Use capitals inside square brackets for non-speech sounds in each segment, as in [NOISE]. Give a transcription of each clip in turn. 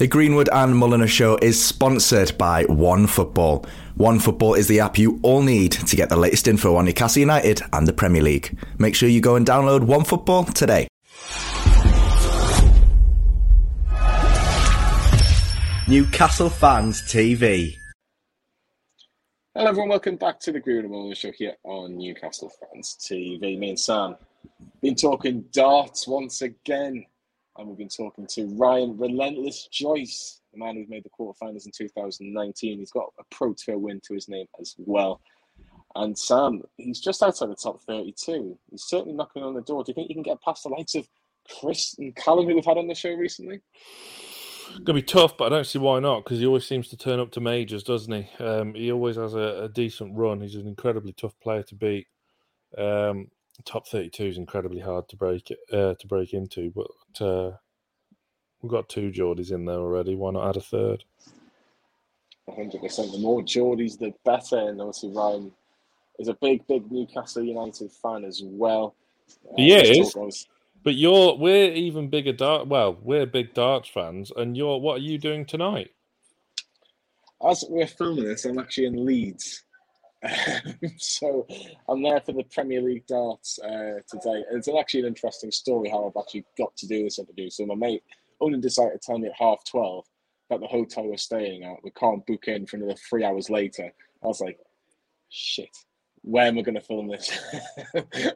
The Greenwood and Mulliner Show is sponsored by One Football. One Football is the app you all need to get the latest info on Newcastle United and the Premier League. Make sure you go and download One Football today. Newcastle Fans TV. Hello everyone, welcome back to the Greenwood and Mulliner Show here on Newcastle Fans TV. Me and Sam been talking darts once again and we've been talking to Ryan Relentless Joyce, the man who's made the quarterfinals in 2019. He's got a Pro Tour win to his name as well. And Sam, he's just outside the top 32. He's certainly knocking on the door. Do you think he can get past the likes of Chris and Callan, who we've had on the show recently? Gonna be tough, but I don't see why not because he always seems to turn up to majors, doesn't he? Um, he always has a, a, decent run. He's an incredibly tough player to beat. Um, top 32 is incredibly hard to break uh, to break into, but uh, we've got two Geordies in there already. Why not add a third? 100%. The more Geordies, the better. And obviously, Ryan is a big, big Newcastle United fan as well. Uh, he is. But you're we're even bigger dart. Well, we're big darts fans, and you're what are you doing tonight? As we're filming this, I'm actually in Leeds [LAUGHS] so I'm there for the Premier League darts uh, today. And it's actually an interesting story how I've actually got to do this interview. So my mate only decided to tell me at half 12 that the hotel we're staying at, we can't book in for another three hours later. I was like, shit, where am I going to film this? [LAUGHS]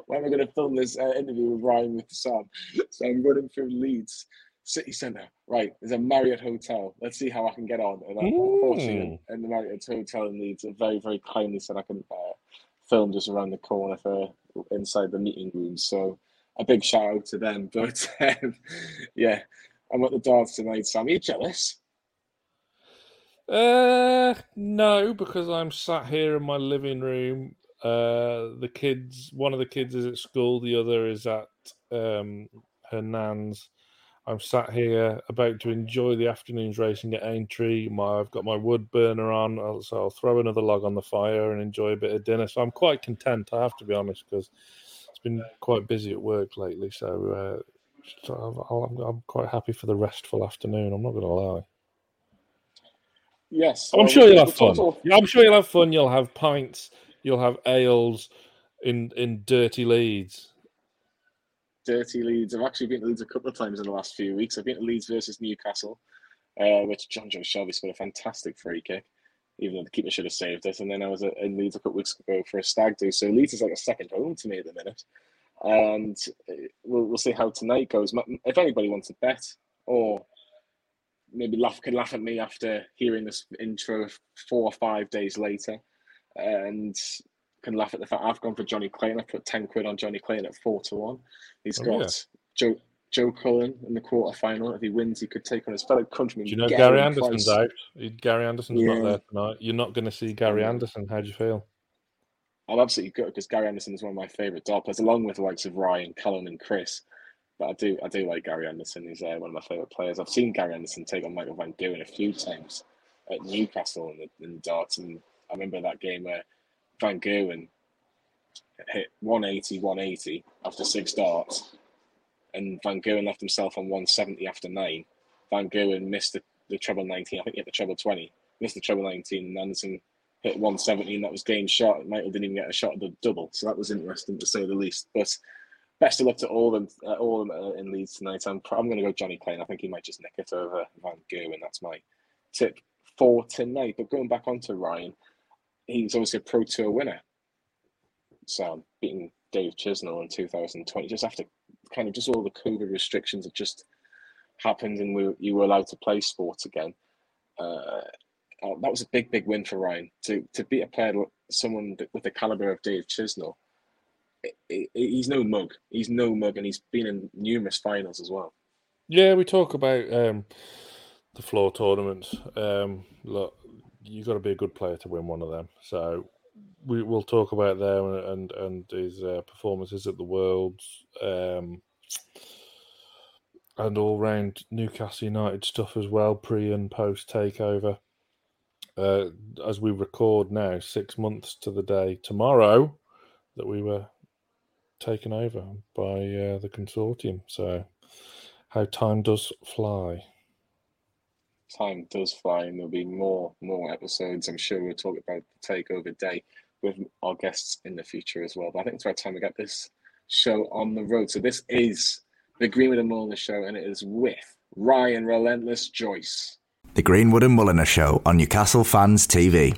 where am I going to film this uh, interview with Ryan with Sam? So I'm running through Leeds city centre. Right, there's a Marriott hotel. Let's see how I can get on. And unfortunately, in the Marriott hotel in Leeds, very, very kindly said I can uh, film just around the corner for inside the meeting room. So a big shout out to them. [LAUGHS] But um, yeah, I'm at the darts tonight. Sam, are you jealous? Uh, no, because I'm sat here in my living room. Uh, the kids, one of the kids is at school, the other is at um, her nan's I'm sat here about to enjoy the afternoon's racing at Aintree. My, I've got my wood burner on, so I'll throw another log on the fire and enjoy a bit of dinner. So I'm quite content, I have to be honest, because it's been quite busy at work lately. So, uh, so I'm, I'm, quite happy for the restful afternoon. I'm not going to lie. Yes, I'm sure you'll have fun. Yeah, I'm sure you'll have fun. You'll have pints. You'll have ales in in dirty Leeds dirty Leeds. I've actually been to Leeds a couple of times in the last few weeks. I've been to Leeds versus Newcastle, uh, which Jonjo Shelvey scored a fantastic free kick, even though the keeper should have saved it. And then I was in Leeds a couple of weeks ago for a stag do. So Leeds is like a second home to me at the minute. And uh, we'll, we'll see how tonight goes. If anybody wants to bet or maybe laugh can laugh at me after hearing this intro four or five days later and can laugh at the fact I've gone for Johnny Clayton. I put ten quid on Johnny Clayton at four to one. He's oh, got yeah. Joe Joe Cullen in the quarter final. If he wins, he could take on his fellow countryman. Do you know Gary, Anderson's out? Gary Anderson's yeah. not there tonight. You're not going to see Gary Anderson. How do you feel? I'm absolutely good because Gary Anderson is one of my favourite dart players, along with the likes of Ryan, Cullen, and Chris. But I do, I do like Gary Anderson. He's uh, one of my favourite players. I've seen Gary Anderson take on Michael Van Gerwen a few times at Newcastle in the, in the darts, and I remember that game where Van Gerwen hit 180, 180 after six darts, and Van Gerwen left himself on 170 after nine. Van Gerwen missed the, the treble 19. I think he hit the treble 20. Missed the treble 19, and Anderson hit 170, and that was game shot. Michael didn't even get a shot at the double, so that was interesting to say the least. But best of luck to all of them, uh, all of them uh, in Leeds tonight. I'm, I'm going to go Johnny Clayton. I think he might just nick it over Van Gerwen. That's my tip for tonight. But going back onto Ryan, he's obviously a Pro Tour winner. So beating Dave Chisnall in 2020, just after kind of just all the COVID restrictions had just happened and we, you were allowed to play sport again. Uh, uh, that was a big, big win for Ryan to to beat a player, someone with the caliber of Dave Chisnall. It, it, he's no mug. He's no mug, and he's been in numerous finals as well. Yeah, we talk about um, the floor tournaments. Um, look, you got to be a good player to win one of them. So we will talk about them and and his uh, performances at the Worlds, um, and all round Newcastle United stuff as well, pre and post takeover. Uh, as we record now, six months to the day tomorrow that we were taken over by uh, the consortium. So, how time does fly. Time does fly, and there'll be more more episodes. I'm sure we'll talk about the Takeover Day with our guests in the future as well. But I think it's about time we get this show on the road. So this is the Greenwood and Mulliner show, and it is with Ryan Relentless Joyce. The Greenwood and Mulliner show on Newcastle Fans TV.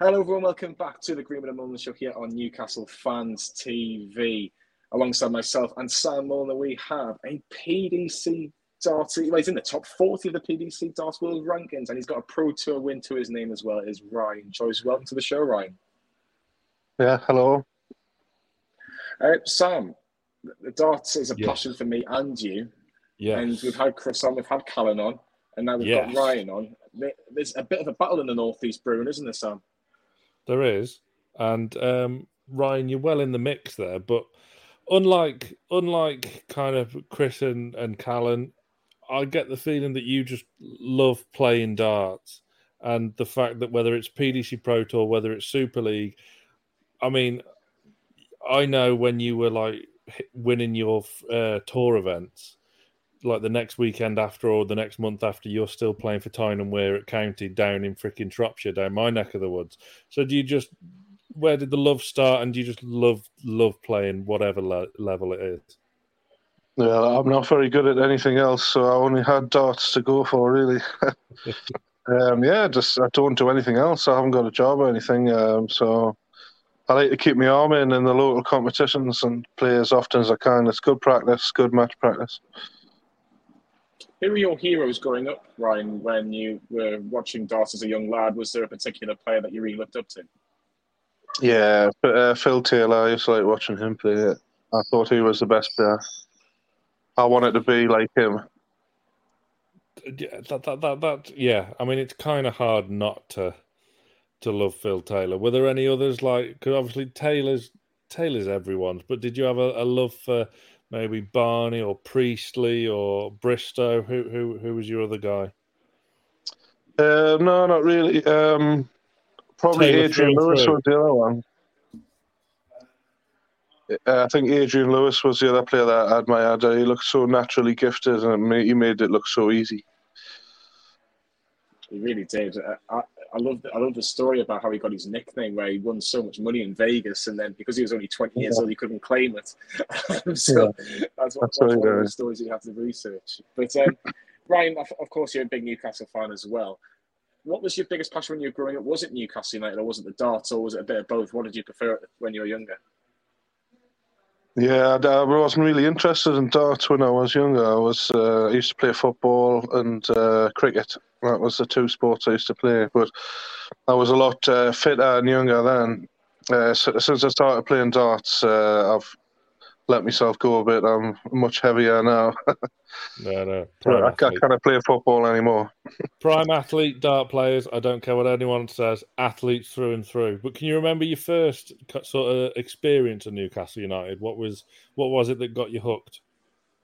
Hello, everyone. Welcome back to the Greenwood and Mulliner show here on Newcastle Fans TV. Alongside myself and Sam Mulliner, we have a PDC Darty. Well, he's in the top 40 of the PDC Darts World rankings, and he's got a Pro Tour win to his name as well. It is Ryan Joyce. Welcome to the show, Ryan. Yeah, hello. Uh, Sam, the darts is a Yes. passion for me and you. Yeah. And we've had Chris on, we've had Callan on, and now we've got Ryan on. There's a bit of a battle in the Northeast brewing, isn't there, Sam? There is, and um, Ryan, you're well in the mix there. But unlike unlike kind of Chris and and Callan, I get the feeling that you just love playing darts, and the fact that whether it's PDC Pro Tour, whether it's Super League, I mean, I know when you were like winning your uh, tour events. Like the next weekend after, or the next month after, you're still playing for Tyne and Wear at County down in freaking Shropshire, down my neck of the woods. So do you just where did the love start, and do you just love love playing whatever le- level it is? Yeah, I'm not very good at anything else, so I only had darts to go for, really. [LAUGHS] um, yeah, just I don't do anything else. I haven't got a job or anything, um, so I like to keep my arm in in the local competitions and play as often as I can. It's good practice, good match practice. Who were your heroes growing up, Ryan, when you were watching darts as a young lad? Was there a particular player that you really looked up to? Yeah, but, uh, Phil Taylor, I used to like watching him play it. I thought he was the best player. I want it to be like him. Yeah, that, that, that, that, yeah. I mean, it's kind of hard not to to love Phil Taylor. Were there any others like? Because obviously Taylor's Taylor's everyone's. But did you have a, a love for maybe Barney or Priestley or Bristow? Who who who was your other guy? Uh, no, not really. Um, probably Taylor Adrian Lewis was the other one. Uh, I think Adrian Lewis was the other player that I admired. He looked so naturally gifted, and he made it look so easy. He really did. Uh, I, I love the, I love the story about how he got his nickname, where he won so much money in Vegas, and then because he was only twenty years Yeah. old, he couldn't claim it. [LAUGHS] so that's, what, That's that's one of the stories you have to research. But um, [LAUGHS] Ryan, of, of course, you're a big Newcastle fan as well. What was your biggest passion when you were growing up? Was it Newcastle United, or was it the darts, or was it a bit of both? What did you prefer when you were younger? Yeah, I, I wasn't really interested in darts when I was younger. I was uh, I used to play football and uh, cricket. That was the two sports I used to play. But I was a lot uh, fitter and younger then. Uh, since I started playing darts, uh, I've let myself go a bit. I'm much heavier now. [LAUGHS] No, no. I, I can't play football anymore. [LAUGHS] Prime athlete, dart players. I don't care what anyone says. Athletes through and through. But can you remember your first sort of experience at Newcastle United? What was what was it that got you hooked?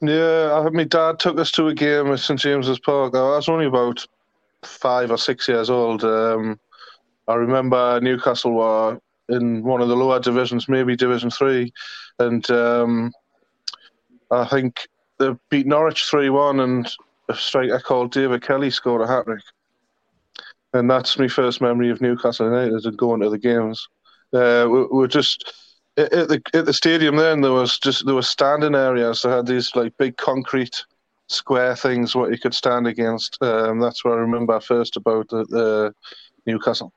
Yeah, I, my dad took us to a game at St James's Park. I was only about five or six years old. Um, I remember Newcastle were in one of the lower divisions, maybe Division Three, and um, I think they beat Norwich three one, and a striker called David Kelly scored a hat trick, and that's my first memory of Newcastle United and going to the games. Uh, we, we just at the at the stadium then there was just there were standing areas that had these like big concrete square things what you could stand against. Um, that's what I remember first about the, the Newcastle.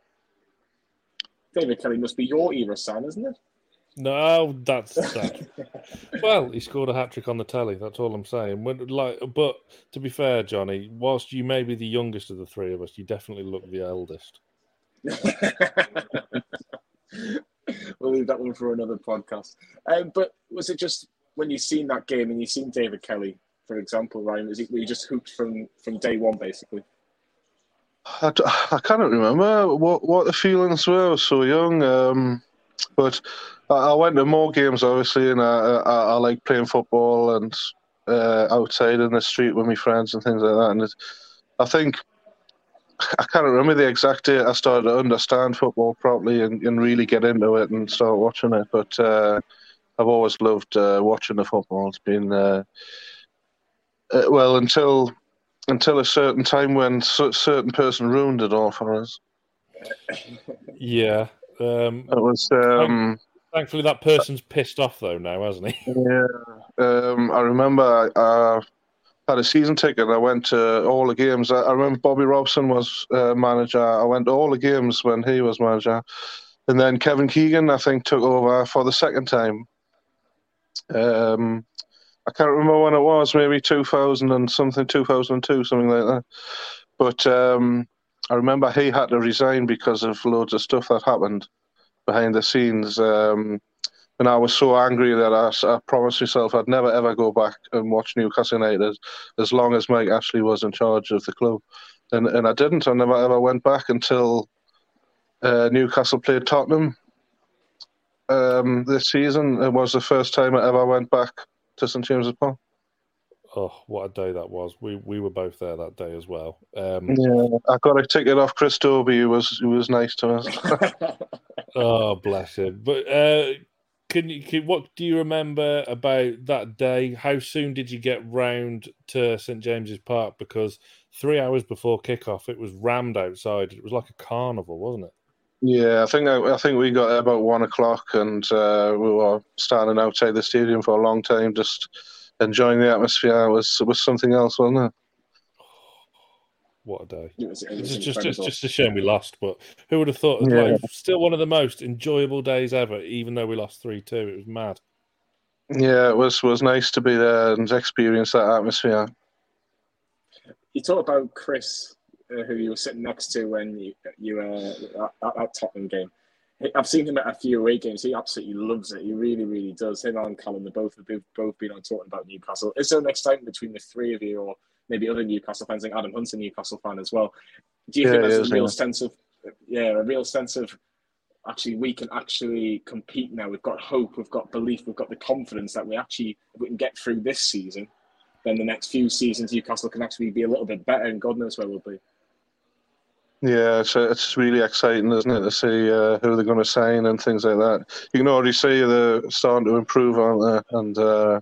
David Kelly must be your era, Sam, isn't it? No, that's that. [LAUGHS] well, he scored a hat trick on the telly. That's all I'm saying. When, like, but to be fair, Johnny, whilst you may be the youngest of the three of us, you definitely look the eldest. [LAUGHS] we'll leave that one for another podcast. Um, but was it just when you seen that game and you seen David Kelly, for example, Ryan? Was it were you just hooked from from day one, basically? I, I can't remember what, what the feelings were. I was so young. Um, but I, I went to more games, obviously, and I, I, I like playing football and uh, outside in the street with my friends and things like that. And it, I think I can't remember the exact date I started to understand football properly and, and really get into it and start watching it. But uh, I've always loved uh, watching the football. It's been uh, uh, well until until a certain time when a certain person ruined it all for us. Yeah. Um, It was. Um, thankfully, that person's pissed off though now, hasn't he? [LAUGHS] yeah, um, I remember I uh, had a season ticket. I went to all the games. I, I remember Bobby Robson was uh, manager. I went to all the games when he was manager, and then Kevin Keegan, I think, took over for the second time. Um, I can't remember when it was. Maybe two thousand and something, two thousand and two, something like that. But um, I remember he had to resign because of loads of stuff that happened behind the scenes. Um, and I was so angry that I, I, promised myself I'd never ever go back and watch Newcastle United as long as Mike Ashley was in charge of the club. And and I didn't. I never ever went back until uh, Newcastle played Tottenham um, this season. It was the first time I ever went back to St James's Park. Oh, what a day that was! We we were both there that day as well. Um, yeah, I got a ticket off Chris Dobey, who was who was nice to us. [LAUGHS] oh, bless him! But uh, can you can, what do you remember about that day? How soon did you get round to St James's Park? Because three hours before kickoff, it was rammed outside. It was like a carnival, wasn't it? Yeah, I think I, I think we got there about one o'clock, and uh, we were standing outside the stadium for a long time, just enjoying the atmosphere. It was it was something else, wasn't it? [SIGHS] What a day! It was, it was It's just, just, just a shame we lost, but who would have thought? Yeah. Like, still one of the most enjoyable days ever, even though we lost three two. It was mad. Yeah, it was was nice to be there and experience that atmosphere. You talk about Chris, who you were sitting next to when you you uh, at at that Tottenham game. I've seen him at a few away games. He absolutely loves it. He really, really does. Him and Callan, they both have both, been on talking about Newcastle. Is there an excitement between the three of you, or maybe other Newcastle fans? I think Adam Hunt's a Newcastle fan as well. Do you Yeah, think there's a real sense of, yeah, a real sense of actually we can actually compete now. We've got hope, we've got belief, we've got the confidence that we actually if we can get through this season. Then the next few seasons, Newcastle can actually be a little bit better, and God knows where we'll be. Yeah, it's it's really exciting, isn't it, to see uh, who they're going to sign and things like that. You can already see they're starting to improve, aren't they? And uh,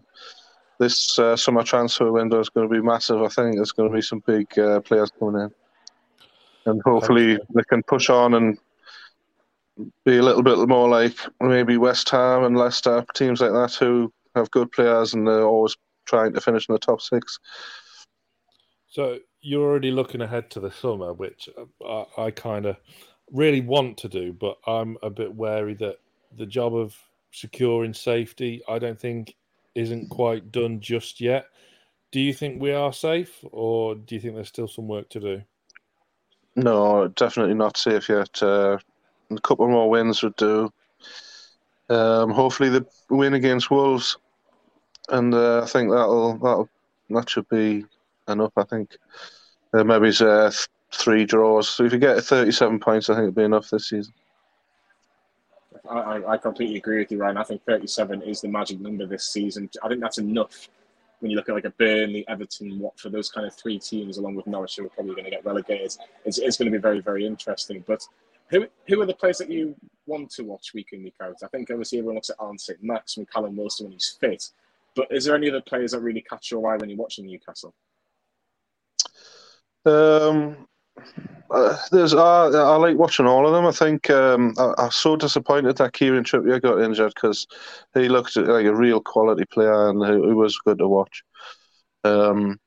this uh, summer transfer window is going to be massive. I think there's going to be some big uh, players coming in, and hopefully they can push on and be a little bit more like maybe West Ham and Leicester teams like that who have good players and they're always trying to finish in the top six. So you're already looking ahead to the summer, which I, I kind of really want to do, but I'm a bit wary that the job of securing safety, I don't think, isn't quite done just yet. Do you think we are safe, or do you think there's still some work to do? No, definitely not safe yet. Uh, a couple more wins would do. Um, hopefully, the win against Wolves, and uh, I think that'll that'll that should be enough. I think uh, maybe it's uh, th- three draws. So if you get 37 points, I think it'll be enough this season. I, I, completely agree with you, Ryan. I think 37 is the magic number this season. I think that's enough when you look at like a Burnley, Everton, Watford, those kind of three teams, along with Norwich, who are probably going to get relegated. It's, it's going to be very, very interesting. But who who are the players that you want to watch week in, week out? I think obviously everyone looks at Alan. Max and Callum Wilson when he's fit. But is there any other players that really catch your eye when you're watching Newcastle? Um, uh, there's uh, I like watching all of them. I think um, I, I'm so disappointed that Kieran Trippier got injured because he looked like a real quality player and he, he was good to watch. Um,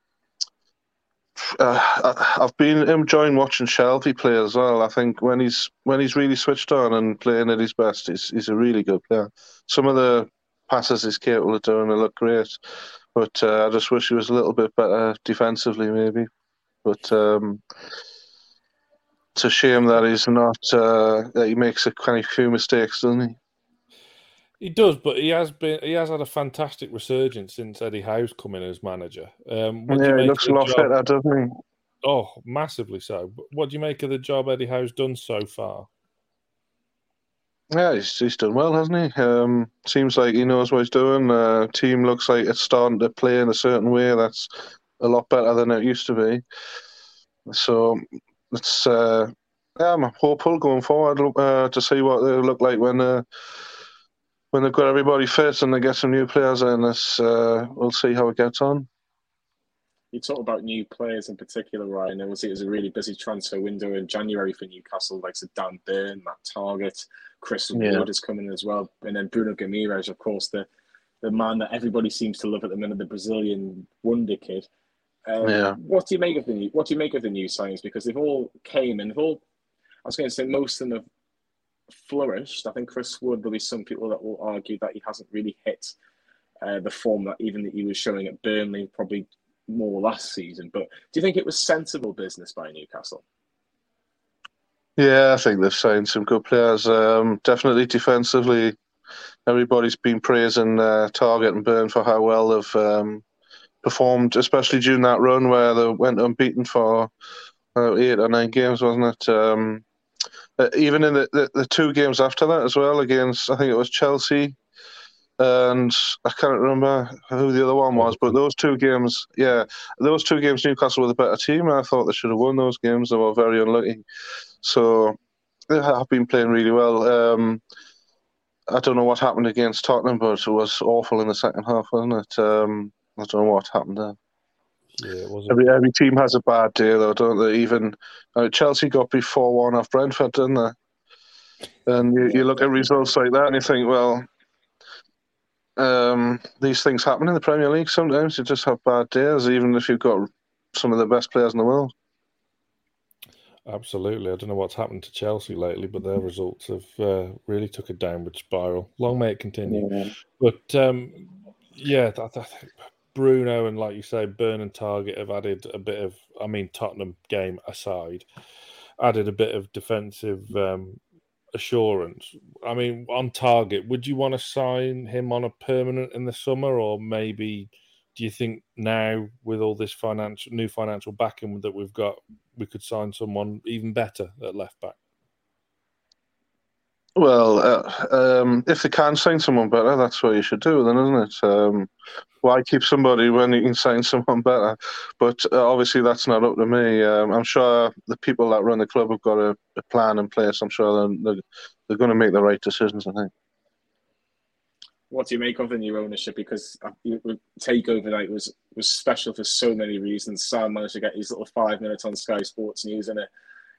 uh, I, I've been enjoying watching Shelvey play as well. I think when he's when he's really switched on and playing at his best, he's he's a really good player. Some of the passes he's capable of doing, they look great, but uh, I just wish he was a little bit better defensively, maybe. But um, it's a shame that he's not. Uh, that he makes a kind of few mistakes, doesn't he? He does, but he has been he has had a fantastic resurgence since Eddie Howe's come in as manager. Um, what do you Yeah, he looks a lot job- better, doesn't he? Oh, massively so. But what do you make of the job Eddie Howe's done so far? Yeah, he's, he's done well, hasn't he? Um, seems like he knows what he's doing. Uh, team looks like it's starting to play in a certain way that's a lot better than it used to be. So it's uh, yeah, I'm hopeful going forward uh, to see what they look like when uh, when they've got everybody fit and they get some new players in. It's, uh, we'll see how it gets on. you talk about new players in particular, Ryan. Obviously, it was a really busy transfer window in January for Newcastle, like so Dan Burn, Matt Targett, Chris yeah. Wood is coming in as well, and then Bruno Guimaraes, of course, the the man that everybody seems to love at the minute, the Brazilian wonder kid. Um, yeah. What do you make of the new, What do you make of the new signings? Because they've all came and they've all. I was going to say most of them have flourished. I think Chris Wood. There'll be some people that will argue that he hasn't really hit uh, the form that even that he was showing at Burnley, probably more last season. But do you think it was sensible business by Newcastle? Yeah, I think they've signed some good players. Um, definitely defensively, everybody's been praising uh, Targett and Burn for how well they've um, performed, especially during that run where they went unbeaten for uh, eight or nine games, wasn't it? Um, uh, even in the, the, the, two games after that as well, against I think it was Chelsea, and I can't remember who the other one was, but those two games, yeah, those two games, Newcastle were the better team. And I thought they should have won those games. They were very unlucky. So they have been playing really well. Um, I don't know what happened against Tottenham, but it was awful in the second half, wasn't it? Um, I don't know what happened there. Yeah, every every team has a bad day, though, don't they? Even uh, Chelsea got before one off Brentford, didn't they? And you, you look at results like that, and you think, well, um, these things happen in the Premier League. Sometimes you just have bad days, even if you've got some of the best players in the world. Absolutely. I don't know what's happened to Chelsea lately, but their results have uh, really took a downward spiral. Long may it continue. Yeah. But um, yeah, I, I think Bruno and, like you say, Burn and Targett have added a bit of, I mean, Tottenham game aside, added a bit of defensive um, assurance. I mean, on Targett, would you want to sign him on a permanent in the summer, or maybe do you think now with all this financial new financial backing that we've got, we could sign someone even better at left back? Well, uh, um, if they can sign someone better, that's what you should do, then, isn't it? Um, why keep somebody when you can sign someone better? But uh, obviously, that's not up to me. Um, I'm sure the people that run the club have got a, a plan in place. I'm sure they're, they're going to make the right decisions. I think. What do you make of the new ownership? Because uh, takeover night was was special for so many reasons. Sam managed to get his little five minutes on Sky Sports News, and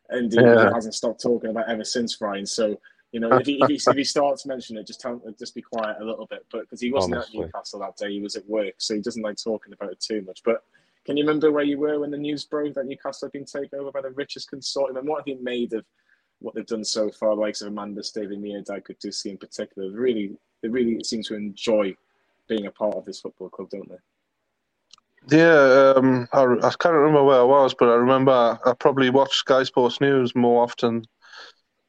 and he, yeah. hasn't stopped talking about ever since Ryan. So you know, if he, if he, if he [LAUGHS] starts mentioning it, just tell just be quiet a little bit. But because he wasn't Honestly. at Newcastle that day, he was at work, so he doesn't like talking about it too much. But can you remember where you were when the news broke that Newcastle had been taken over by the richest consortium? And what have you made of what they've done so far, The likes of Amanda David Mia, see in particular? They really, they really seem to enjoy being a part of this football club, don't they? Yeah, um, I, I can't remember where I was, but I remember I probably watched Sky Sports News more often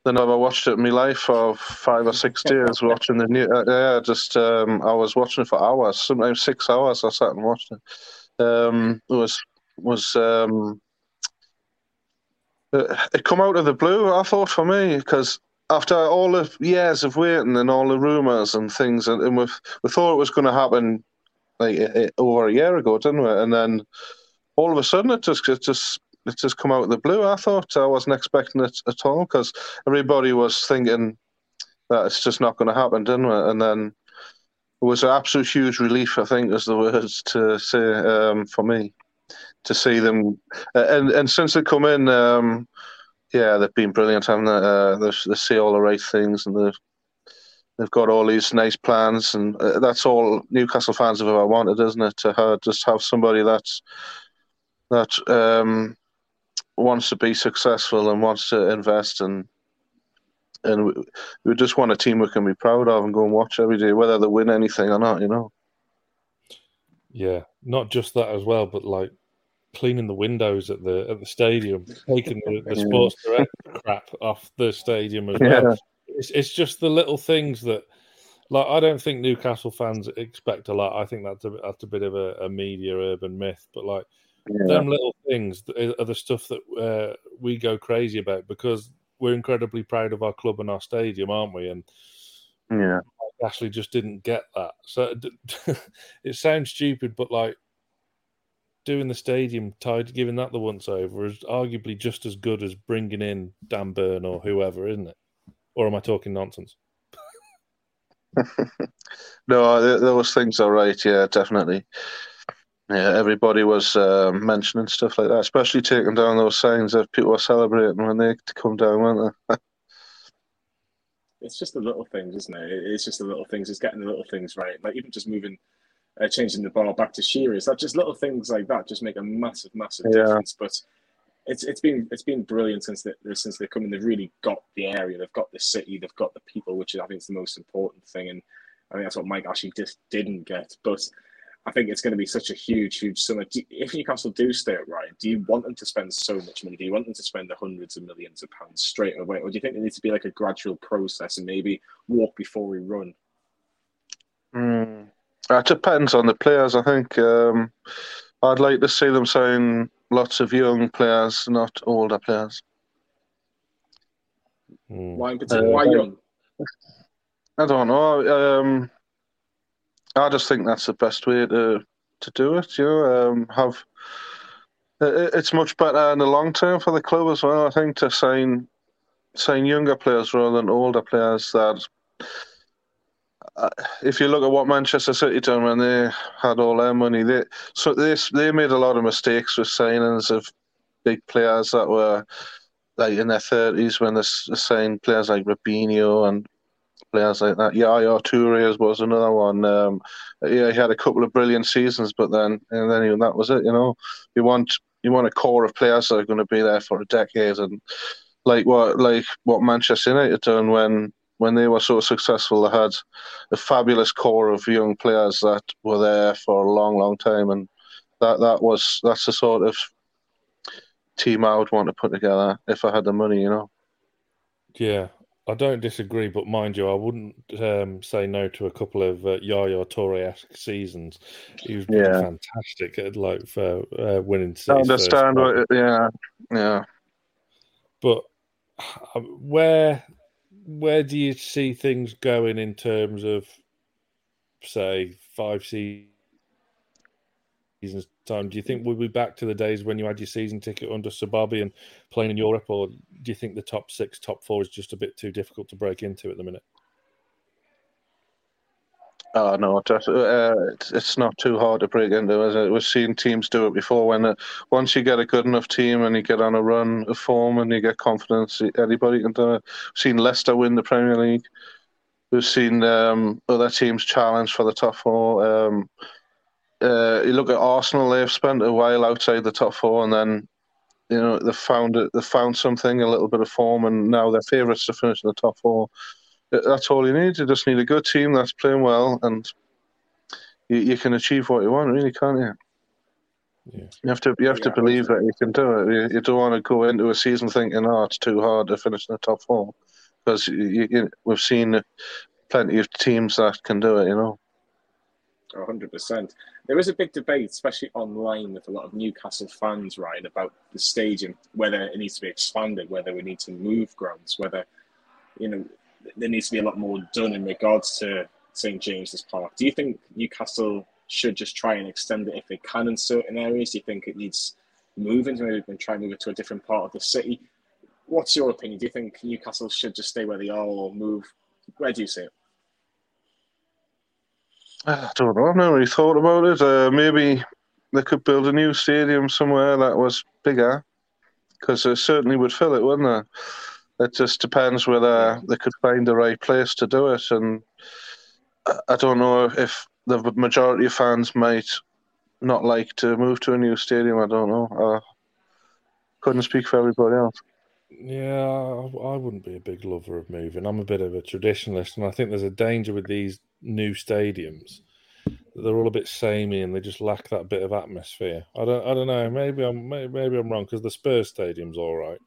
than I've watched it in my life for five or six [LAUGHS] days. watching the new, uh, yeah, just um, I was watching it for hours, sometimes six hours. I sat and watched it. Um, it was was um, it, it come out of the blue. I thought for me because after all the years of waiting and all the rumours and things, and, and we we thought it was going to happen like it, over a year ago, didn't we? And then all of a sudden, it just it just it just come out of the blue. I thought I wasn't expecting it at all because everybody was thinking that it's just not going to happen, didn't it? And then it was an absolute huge relief, I think, is the words to say um, for me to see them. And and since they come in, um, yeah, they've been brilliant, haven't they? Uh, they, they see all the right things and they've they've got all these nice plans, and uh, that's all Newcastle fans have ever wanted, isn't it? To have, just have somebody that's that um, wants to be successful and wants to invest and and we, we just want a team we can be proud of and go and watch every day, whether they win anything or not. You know. Yeah, not just that as well, but like cleaning the windows at the at the stadium, taking the, the sports direct crap off the stadium as well. Yeah. It's, it's just the little things that, like, I don't think Newcastle fans expect a lot. I think that's a that's a bit of a, a media urban myth, but like yeah. them little things are the stuff that uh, we go crazy about because we're incredibly proud of our club and our stadium, aren't we? And yeah, Ashley just didn't get that. So [LAUGHS] it sounds stupid, but like doing the stadium tied, giving that the once over is arguably just as good as bringing in Dan Burn or whoever, isn't it? Or am I talking nonsense? [LAUGHS] no, those things are right. Yeah, definitely. Yeah, everybody was uh, mentioning stuff like that, especially taking down those signs that people were celebrating when they come down, weren't they? [LAUGHS] it's just the little things, isn't it? It's just the little things. It's getting the little things right. Like even just moving, uh, changing the ball back to Shearers. That just little things like that just make a massive, massive Yeah. difference. But it's it's been it's been brilliant since they since they've come in. They've really got the area. They've got the city. They've got the people, which I think is the most important thing. And I think that's what Mike Ashley just didn't get. But I think it's going to be such a huge, huge summer. Do, if Newcastle do stay up right, do you want them to spend so much money? Do you want them to spend the hundreds of millions of pounds straight away, or do you think it needs to be like a gradual process and maybe walk before we run? Mm. It depends on the players. I think um, I'd like to see them sign lots of young players, not older players. Hmm. Why in particular? Uh, why young? I don't know. Um, I just think that's the best way to to do it. You know, um, have it, it's much better in the long term for the club as well. I think to sign sign younger players rather than older players. That uh, if you look at what Manchester City done when they had all their money, they so they they made a lot of mistakes with signings of big players that were like in their thirties when they signed players like Robinho and players like that. Yaya Toure was another one. Um, yeah, he had a couple of brilliant seasons, but then and then he, that was it. You know, you want you want a core of players that are going to be there for a decade, and like what like what Manchester United done when when they were so successful, they had a fabulous core of young players that were there for a long, long time, and that that was that's the sort of team I would want to put together if I had the money. You know. Yeah, I don't disagree, but mind you, I wouldn't um, say no to a couple of uh, Yaya Toure-esque seasons. He was Yeah. fantastic at like for uh, winning. I understand what, yeah, yeah. but um, where where do you see things going in terms of say five seasons time do you think we'll be back to the days when you had your season ticket under Sir Bobby and playing in Europe or do you think the top six top four is just a bit too difficult to break into at the minute Oh no, just, uh, it's, it's not too hard to break into, is it? We've seen teams do it before. When uh, once you get a good enough team and you get on a run of form and you get confidence, anybody can do it. We've seen Leicester win the Premier League. We've seen um, other teams challenge for the top four. Um, uh, you look at Arsenal; they've spent a while outside the top four, and then you know they found it. They found something, a little bit of form, and now they're favourites to finish in the top four. That's all you need. You just need a good team that's playing well, and you, you can achieve what you want, really, can't you? Yeah. You have to you have to believe that you can do it. You, you don't want to go into a season thinking, "Oh, it's too hard to finish in the top four. because you, you, we've seen plenty of teams that can do it. You know. Hundred percent. There is a big debate, especially online, with a lot of Newcastle fans, Ryan, about the stadium, whether it needs to be expanded, whether we need to move grounds, whether you know there needs to be a lot more done in regards to St James's Park. Do you think Newcastle should just try and extend it if they can in certain areas? Do you think it needs moving, maybe and try and move it to a different part of the city? What's your opinion? Do you think Newcastle should just stay where they are or move? Where do you see it? I don't know. I've never really thought about it. Uh, maybe they could build a new stadium somewhere that was bigger, because it certainly would fill it, wouldn't it? It just depends whether they could find the right place to do it, and I- don't know if the majority of fans might not like to move to a new stadium. I don't know. I couldn't speak for everybody else. Yeah, I wouldn't be a big lover of moving. I'm a bit of a traditionalist, and I think there's a danger with these new stadiums they're all a bit samey, and they just lack that bit of atmosphere. I don't, I don't know. Maybe I'm, maybe, I'm wrong because the Spurs stadium's all right.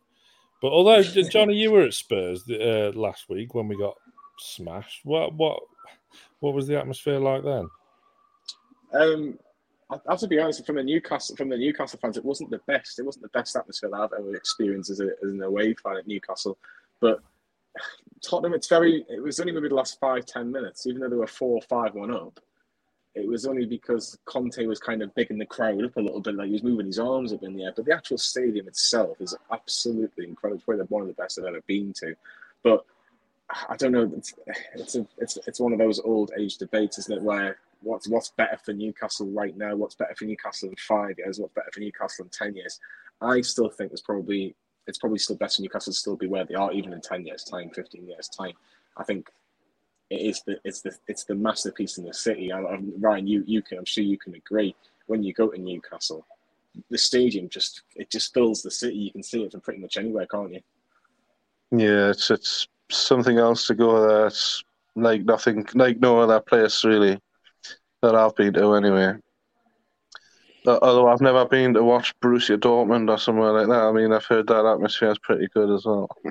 But although Johnny, you were at Spurs uh, last week when we got smashed. What, what, what was the atmosphere like then? Um, I I have to be honest. From the Newcastle, from the Newcastle fans, it wasn't the best. It wasn't the best atmosphere that I've ever experienced as, a, as an away fan at Newcastle. But Tottenham, it's very. It was only maybe the last five ten minutes, even though they were four five one up. It was only because Conte was kind of bigging the crowd up a little bit, like he was moving his arms up in the air. But the actual stadium itself is absolutely incredible. It's probably one of the best I've ever been to. But I don't know. It's it's a, it's it's one of those old age debates, isn't it? Where what's what's better for Newcastle right now, what's better for Newcastle in five years, what's better for Newcastle in ten years. I still think there's probably it's probably still better Newcastle still be where they are, even in ten years' time, fifteen years' time. I think it is the it's the it's the masterpiece in the city. I, I, Ryan, you you can I'm sure you can agree when you go to Newcastle, the stadium just it just fills the city. You can see it from pretty much anywhere, can't you? Yeah, it's it's something else to go there. It's like nothing, like no other place really that I've been to anyway. Although I've never been to watch Borussia Dortmund or somewhere like that. I mean, I've heard that atmosphere is pretty good as well. [LAUGHS]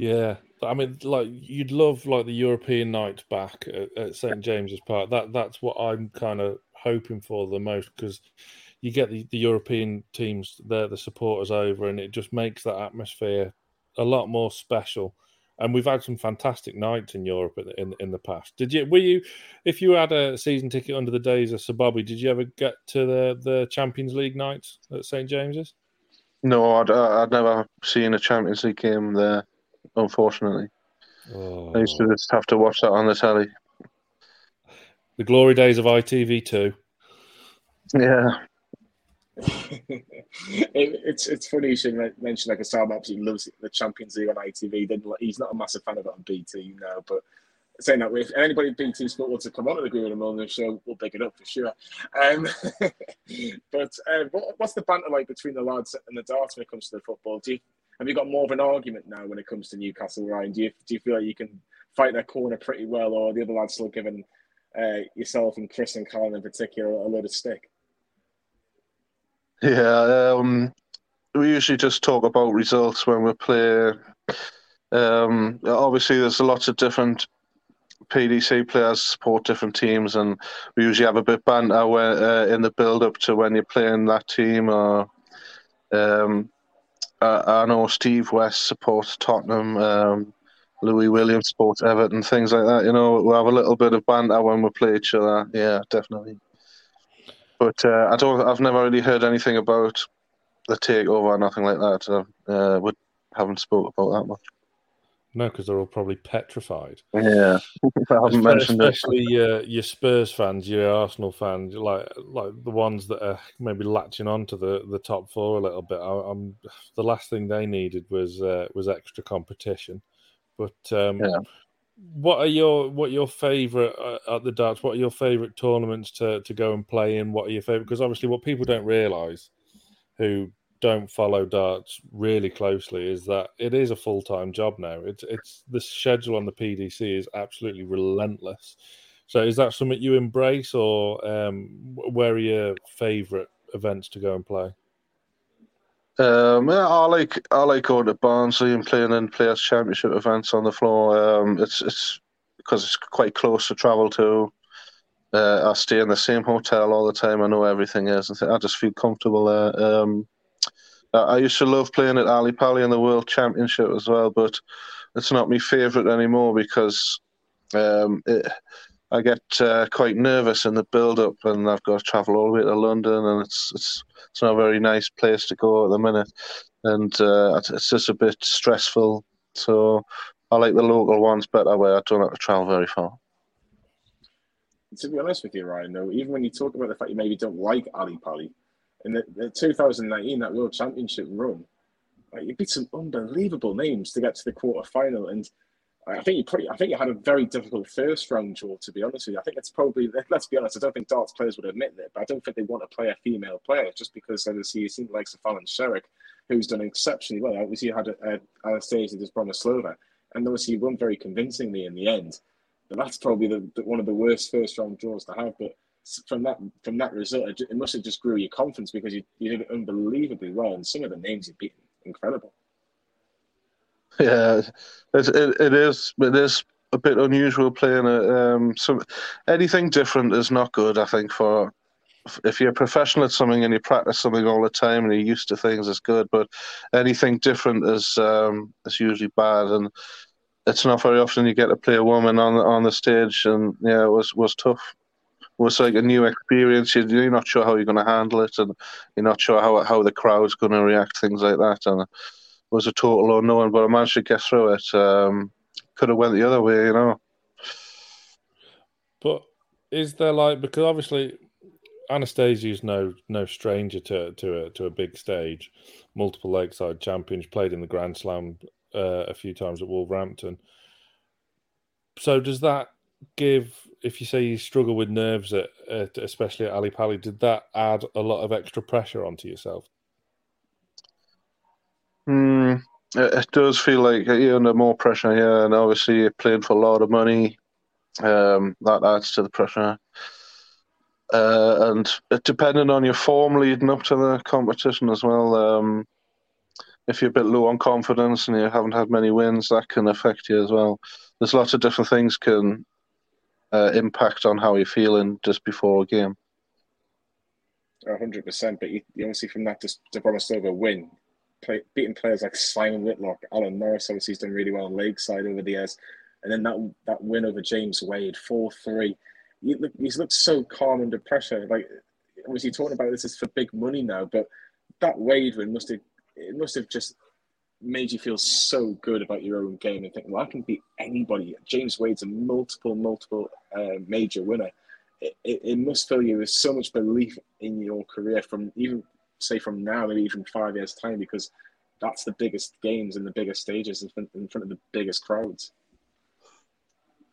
Yeah, I mean, like you'd love like the European night back at, at St James's Park. That that's what I'm kind of hoping for the most because you get the, the European teams there, the supporters over, and it just makes that atmosphere a lot more special. And we've had some fantastic nights in Europe in, in, in the past. Did you? Were you? If you had a season ticket under the days of Sir Bobby, did you ever get to the the Champions League nights at St James's? No, I'd, uh, I'd never seen a Champions League game there. Unfortunately, oh. I used to oh. just have to watch that on the telly. The glory days of ITV2. Yeah. It, it's it's funny you should mention like a Sam absolutely loves the Champions League on ITV. Didn't he's not a massive fan of it on BT now, but saying that if anybody BT Sport wants to come on to the Green and Mulliner show, we'll pick it up for sure. Um, [LAUGHS] but uh, what, what's the banter like between the lads and the darts when it comes to the football? Do you, have you got more of an argument now when it comes to Newcastle, Ryan? Do you do you feel like you can fight their corner pretty well, or the other lads still giving uh, yourself and Chris and Colin in particular a load of stick? Yeah, um, we usually just talk about results when we play. Um, obviously, there's lots of different PDC players support different teams, and we usually have a bit banter uh, in the build up to when you're playing that team. Or um, I, I know Steve West supports Tottenham. Um, Louis Williams supports Everton, things like that. You know, we have a little bit of banter when we play each other. Yeah, definitely. But uh, I don't. I've never really heard anything about the takeover or nothing like that. Uh, we haven't spoke about that much. No, because they're all probably petrified. Yeah, [LAUGHS] I haven't especially, mentioned it. Especially uh, your Spurs fans, your Arsenal fans, like like the ones that are maybe latching on to the, the top four a little bit. I, am the last thing they needed was uh, was extra competition. But um, Yeah. What are your what your favorite uh, at the darts? What are your favorite tournaments to to go and play in? What are your favorite? Because obviously, what people don't realize, who don't follow darts really closely, is that it is a full time job now. It's it's the schedule on the PDC is absolutely relentless. So, is that something you embrace, or um, where are your favorite events to go and play? Um, yeah, I like I like going to Barnsley and playing in Players Championship events on the floor. Um, it's it's because it's quite close to travel to. Uh, I stay in the same hotel all the time. I know everything is. I just feel comfortable there. Um, I used to love playing at Ali Pali in the World Championship as well, but it's not my favourite anymore because um, it, I get uh, quite nervous in the build-up, and I've got to travel all the way to London, and it's it's it's not a very nice place to go at the minute, and uh, it's just a bit stressful. So I like the local ones better, where I don't have to travel very far. To be honest with you, Ryan, though, even when you talk about the fact you maybe don't like Ali Pali, in the, the 2019 that World Championship run, like, you beat some unbelievable names to get to the quarter final, and I think you pretty. I think you had a very difficult first round draw. To be honest with you, I think it's probably. [LAUGHS] Let's be honest. I don't think darts players would admit that, but I don't think they want to play a female player just because obviously you seem like Fallon Sherrock, who's done exceptionally well. Obviously, you had a, a Anastasia Dobromyslova, and obviously you won very convincingly in the end. But that's probably the, the, one of the worst first round draws to have. But from that from that result, it, it must have just grew your confidence because you, you did it unbelievably well, and some of the names you beat, incredible. Yeah, it, it, it is. It is a bit unusual playing a, um, anything different is not good. I think for if you're professional at something and you practice something all the time and you're used to things, it's good. But anything different is um, is usually bad, and it's not very often you get to play a woman on on the stage. And yeah, it was was tough. It was like a new experience. You're not sure how you're going to handle it, and you're not sure how how the crowd's going to react, things like that. And was a total unknown, but I managed to get through it. Um, could have went the other way, you know. But is there like because obviously Anastasia's no no stranger to to a, to a big stage, multiple lakeside champions, played in the Grand Slam uh, a few times at Wolverhampton. So does that give, if you say you struggle with nerves at, at especially at Ali Pali, did that add a lot of extra pressure onto yourself? Mm, it, it does feel like you're under more pressure here, and obviously you're playing for a lot of money. Um, that adds to the pressure. Uh, and depending on your form leading up to the competition as well, um, if you're a bit low on confidence and you haven't had many wins, that can affect you as well. There's lots of different things can uh, impact on how you're feeling just before a game. hundred percent. But you, you obviously from that Dobromyslova win, play, beating players like Simon Whitlock, Alan Norris. Obviously, he's done really well on Lakeside over the years, and then that that win over James Wade, four three. He look, he's looked so calm under pressure. Like obviously talking about this is for big money now, but that Wade win must have it must have just made you feel so good about your own game and think, well, I can beat anybody. James Wade's a multiple, multiple uh, major winner. It, it, it, must fill you with so much belief in your career from even say from now, maybe even five years time, because that's the biggest games and the biggest stages in front, in front of the biggest crowds.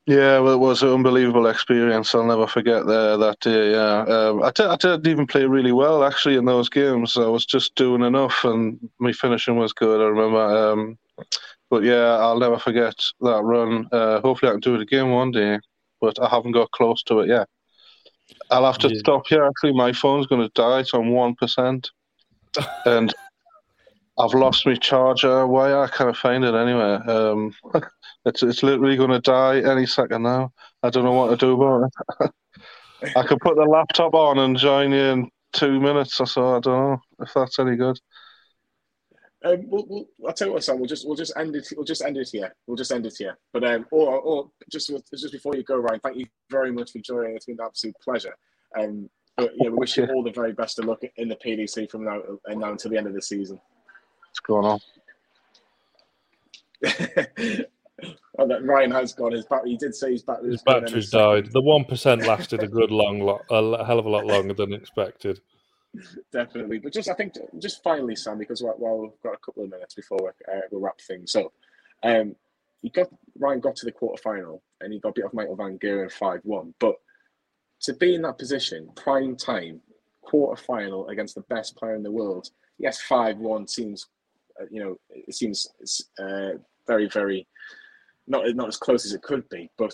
Yeah, well, it was an unbelievable experience. I'll never forget there that day. Yeah, um, I, t- I didn't even play really well actually in those games. I was just doing enough, and my finishing was good. I remember. Um, but yeah, I'll never forget that run. Uh, hopefully, I can do it again one day, but I haven't got close to it yet. I'll have to yeah. stop here. Actually, my phone's going to die. It's on one percent, and I've lost my charger. Why I can't find it anywhere. Um, [LAUGHS] it's it's literally going to die any second now. I don't know what to do about it. [LAUGHS] I could put the laptop on and join you in two minutes or so. I don't know if that's any good. Um, we'll, we'll, I'll tell you what, Sam. We'll just we'll just end it. We'll just end it here. We'll just end it here. But um, or or just just before you go, Ryan, thank you very much for joining. It's been an absolute pleasure. Um, but yeah, we wish you [LAUGHS] all the very best of luck in the PDC from now and now until the end of the season what's going on. [LAUGHS] well, that Ryan has gone. His battery. He did say his battery. His battery's died. The one percent [LAUGHS] lasted a good long, lot, a hell of a lot longer than expected. Definitely, but just I think just finally, Sam, because while we've got a couple of minutes before uh, we'll wrap things up, um, he got Ryan got to the quarter final and he got beat off Michael Van Gerwen five one. But to be in that position, prime time, quarter final against the best player in the world, yes, five one seems uh, you know, it seems uh, very, very not not as close as it could be. But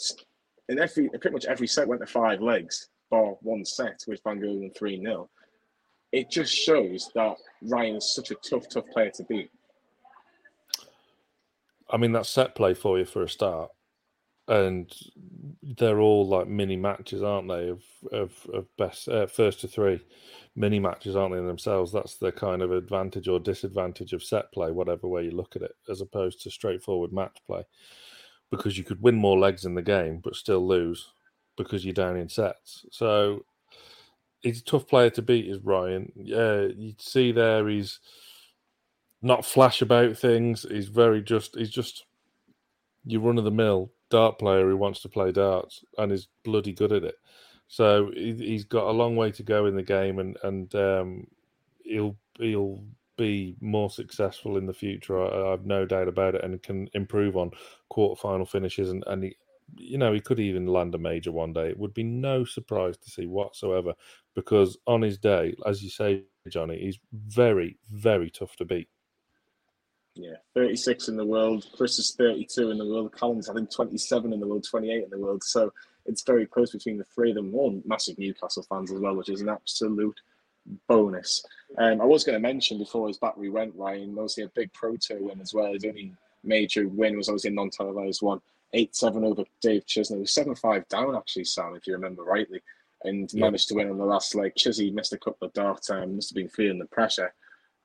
in every pretty much every set went to five legs, bar one set with Van Gerwen three 0 It just shows that Ryan is such a tough, tough player to beat. I mean, that's set play for you for a start, and they're all like mini matches, aren't they? Of of, of best uh, first to three mini matches, aren't they in themselves? That's the kind of advantage or disadvantage of set play, whatever way you look at it, as opposed to straightforward match play. Because you could win more legs in the game, but still lose because you're down in sets. So he's a tough player to beat, is Ryan. Yeah, you see there he's not flash about things. He's very just. He's just your run of the mill dart player who wants to play darts and is bloody good at it. So he's got a long way to go in the game, and and um, he'll he'll be more successful in the future. I, have no doubt about it, and can improve on quarterfinal finishes. And and he, you know, he could even land a major one day. It would be no surprise to see whatsoever, because on his day, as you say, Johnny, he's very very tough to beat. Yeah, 36 in the world. Chris is 32 in the world. Callan's, I think, 27 in the world, 28 in the world. So it's very close between the three of them. All massive Newcastle fans as well, which is an absolute bonus. Um, I was going to mention before his battery went, Ryan, obviously a big Pro Tour win as well. His only major win was obviously a non televised one. 8 7 over Dave Chisnall. It was 7 5 down, actually, Sam, if you remember rightly, and yeah. managed to win on the last leg. Chizzy missed a couple of darts, and must have been feeling the pressure.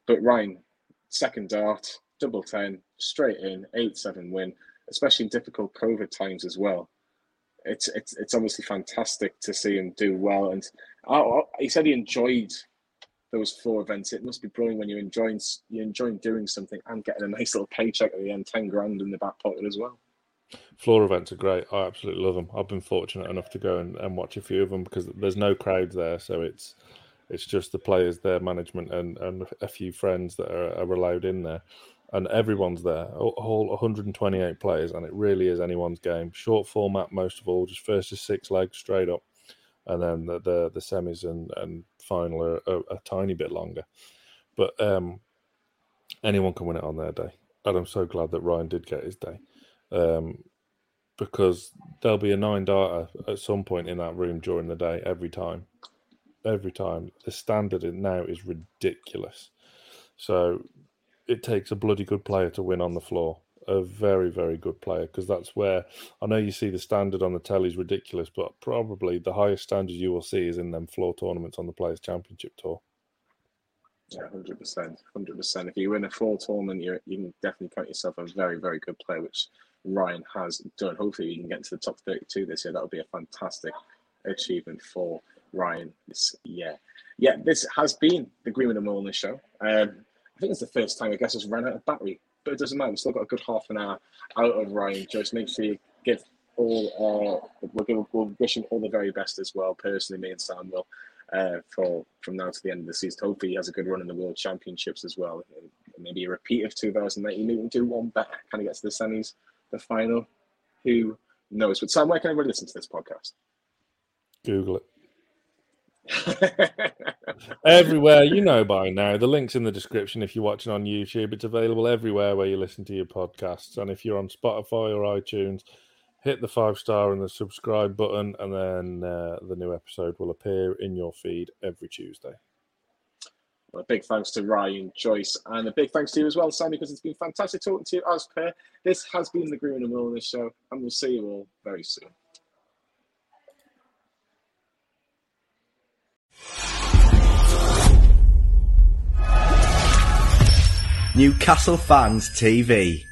But Ryan, second dart, double 10, straight in, 8 7 win, especially in difficult COVID times as well it's it's it's obviously fantastic to see him do well. And oh, oh, he said he enjoyed those four events. It must be brilliant when you're enjoying you're enjoying doing something and getting a nice little paycheck at the end, ten grand in the back pocket as well. Floor events are great. I absolutely love them. I've been fortunate enough to go and, and watch a few of them because there's no crowds there, so it's it's just the players, their management, and, and a few friends that are, are allowed in there, and everyone's there. All 128 players, and it really is anyone's game. Short format, most of all, just first to six legs straight up, and then the the, the semis and, and final are, a tiny bit longer. But um, anyone can win it on their day, and I'm so glad that Ryan did get his day. Um, because there'll be a nine darter at some point in that room during the day every time every time. The standard now is ridiculous. So it takes a bloody good player to win on the floor. A very, very good player because that's where I know you see the standard on the telly is ridiculous, but probably the highest standard you will see is in them floor tournaments on the Players Championship Tour. Yeah, hundred percent, hundred percent. If you win a floor tournament, you you can definitely count yourself a very, very good player, which Ryan has done. Hopefully, you can get to the top thirty-two this year. That would be a fantastic achievement for Ryan this year. Yeah, this has been the Greenwood and Mulliner show. Um, I think it's the first time I guess it's run out of battery, but it doesn't matter. We've still got a good half an hour out of Ryan. Just make sure you give all. Uh, we'll, give, we'll wish him all the very best as well. Personally, me and Sam will. Uh, for from now to the end of the season, hopefully he has a good run in the World Championships as well. Maybe a repeat of 2019, maybe do one better, kind of get to the semis, the final. Who knows? But Sam, where can everybody listen to this podcast? Google it. [LAUGHS] everywhere, you know by now. The link's in the description if you're watching on YouTube. It's available everywhere where you listen to your podcasts. And if you're on Spotify or iTunes, hit the five star and the subscribe button, and then uh, the new episode will appear in your feed every Tuesday. Well, a big thanks to Ryan, Joyce, and a big thanks to you as well, Sam, because it's been fantastic talking to you as per. This has been the Green and Mulliner Show, and we'll see you all very soon. Newcastle Fans TV.